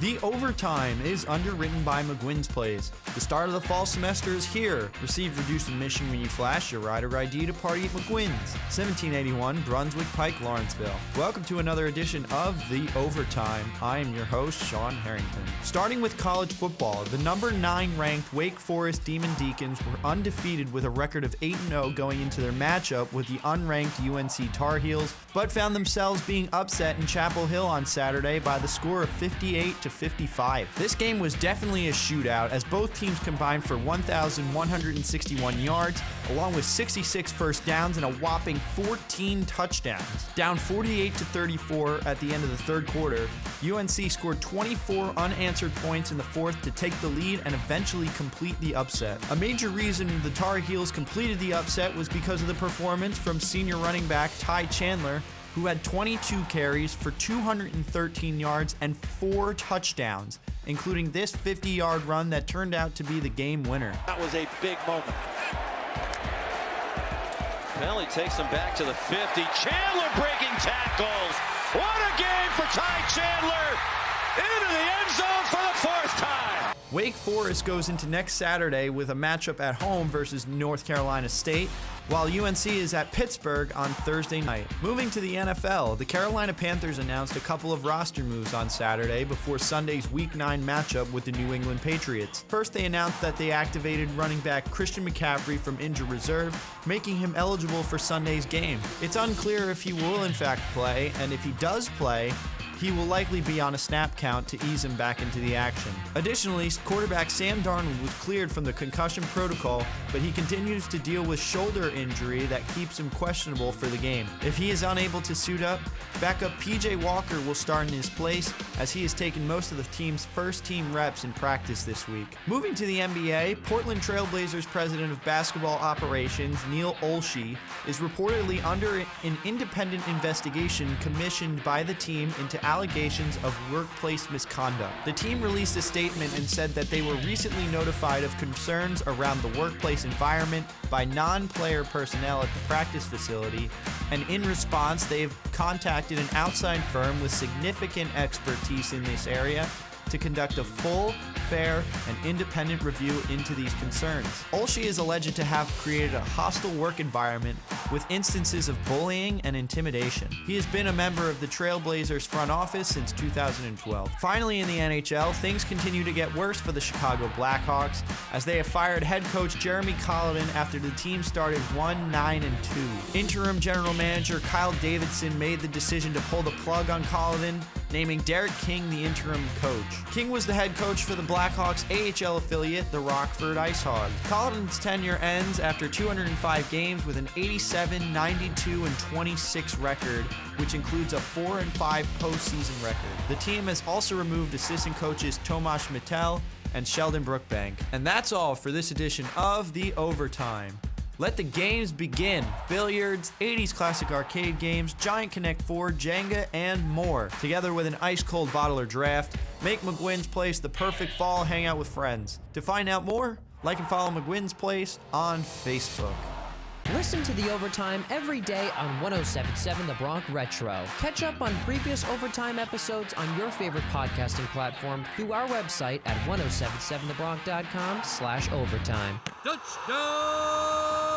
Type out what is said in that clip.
The Overtime is underwritten by McGuinn's Place. The start of the fall semester is here. Receive reduced admission when you flash your rider ID to party at McGuinn's. 1781 Brunswick Pike, Lawrenceville. Welcome to another edition of The Overtime. I am your host, Sean Harrington. Starting with college football, the number 9 ranked Wake Forest Demon Deacons were undefeated with a record of 8 0 going into their matchup with the unranked UNC Tar Heels, but found themselves being upset in Chapel Hill on Saturday by the score of 58 to 55. This game was definitely a shootout as both teams combined for 1,161 yards, along with 66 first downs and a whopping 14 touchdowns. Down 48 to 34 at the end of the third quarter, UNC scored 24 unanswered points in the fourth to take the lead and eventually complete the upset. A major reason the Tar Heels completed the upset was because of the performance from senior running back Ty Chandler, who had 22 carries for 213 yards and four touchdowns, including this 50 yard run that turned out to be the game winner. That was a big moment. Penalty takes him back to the 50. Chandler breaking tackles. What a game for Ty Chandler! Into the end zone for the fourth time. Wake Forest goes into next Saturday with a matchup at home versus North Carolina State, while UNC is at Pittsburgh on Thursday night. Moving to the NFL, the Carolina Panthers announced a couple of roster moves on Saturday before Sunday's Week 9 matchup with the New England Patriots. First, they announced that they activated running back Christian McCaffrey from injured reserve, making him eligible for Sunday's game. It's unclear if he will in fact play, and if he does play, he will likely be on a snap count to ease him back into the action. Additionally, quarterback Sam Darnold was cleared from the concussion protocol, but he continues to deal with shoulder injury that keeps him questionable for the game. If he is unable to suit up, backup PJ Walker will start in his place as he has taken most of the team's first team reps in practice this week. Moving to the NBA, Portland Trailblazers president of basketball operations, Neil Olshey, is reportedly under an independent investigation commissioned by the team into allegations of workplace misconduct. The team released a statement and said that they were recently notified of concerns around the workplace environment by non player personnel at the practice facility, and in response, they have contacted an outside firm with significant expertise in this area to conduct a full, fair, and independent review into these concerns. Olshey is alleged to have created a hostile work environment with instances of bullying and intimidation. He has been a member of the Trailblazers front office since 2012. Finally, in the NHL, things continue to get worse for the Chicago Blackhawks as they have fired head coach Jeremy Colliton after the team started 1 9 and 2. Interim general manager Kyle Davidson made the decision to pull the plug on Colliton naming Derek King the interim coach. King was the head coach for the Blackhawks AHL affiliate, the Rockford IceHogs. Colliton's tenure ends after 205 games with an 87, 92, and 26 record, which includes a 4 and 5 postseason record. The team has also removed assistant coaches Tomas Mitell and Sheldon Brookbank. And that's all for this edition of The Overtime. Let the games begin. Billiards, 80s classic arcade games, Giant Connect 4, Jenga, and more. Together with an ice cold bottle or draft, make McGuinn's Place the perfect fall hangout with friends. To find out more, like and follow McGuinn's Place on Facebook. Listen to the Overtime every day on 1077 The Bronc Retro. Catch up on previous Overtime episodes on your favorite podcasting platform through our website at 1077thebronc.com slash overtime. Touchdown!